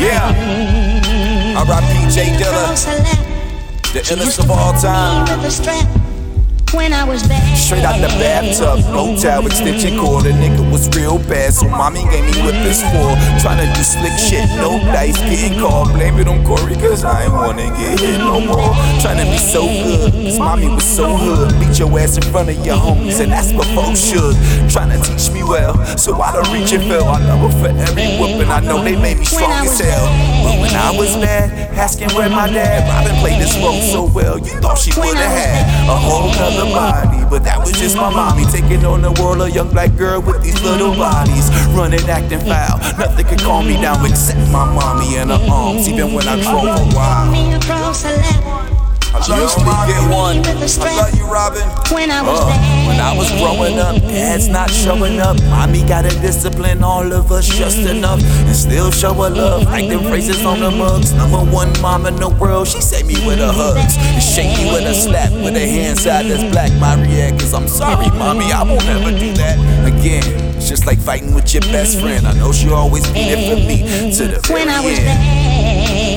Yeah. R.I.P. J Dilla, the illest of all time. When I was bad. Straight out the bathtub, no towel extension cord. A nigga was real bad, so mommy gave me whippers for trying to do slick shit. No dice, getting called. Blame it on Corey, cause I ain't wanna get hit no more. Trying to be so good, cause mommy was so hood. Beat your ass in front of your homies, and that's what folks should. Trying to teach me well, so I don't reach and fell. I love her for every whooping, I know they made me strong as hell. When I was mad, asking where my dad, Robin played this role so well. You thought she would've had a whole nother body, but that was just my mommy taking on the world. A young black girl with these little bodies, running, acting foul. Nothing could calm me down except my mommy and her arms, even when I drove while. I to you, get one. I love you, Robin. When I was Uh, bad. when I was growing up, dad's not showing up. Mommy gotta discipline all of us just enough and still show her love. Like them phrases on the mugs. Number one mom in the world, she saved me with her hugs. And shake me with a slap with a hand side that's black. My react is I'm sorry, mommy, I won't ever do that again. It's just like fighting with your best friend. I know she'll always be there for me to the When I was end. bad.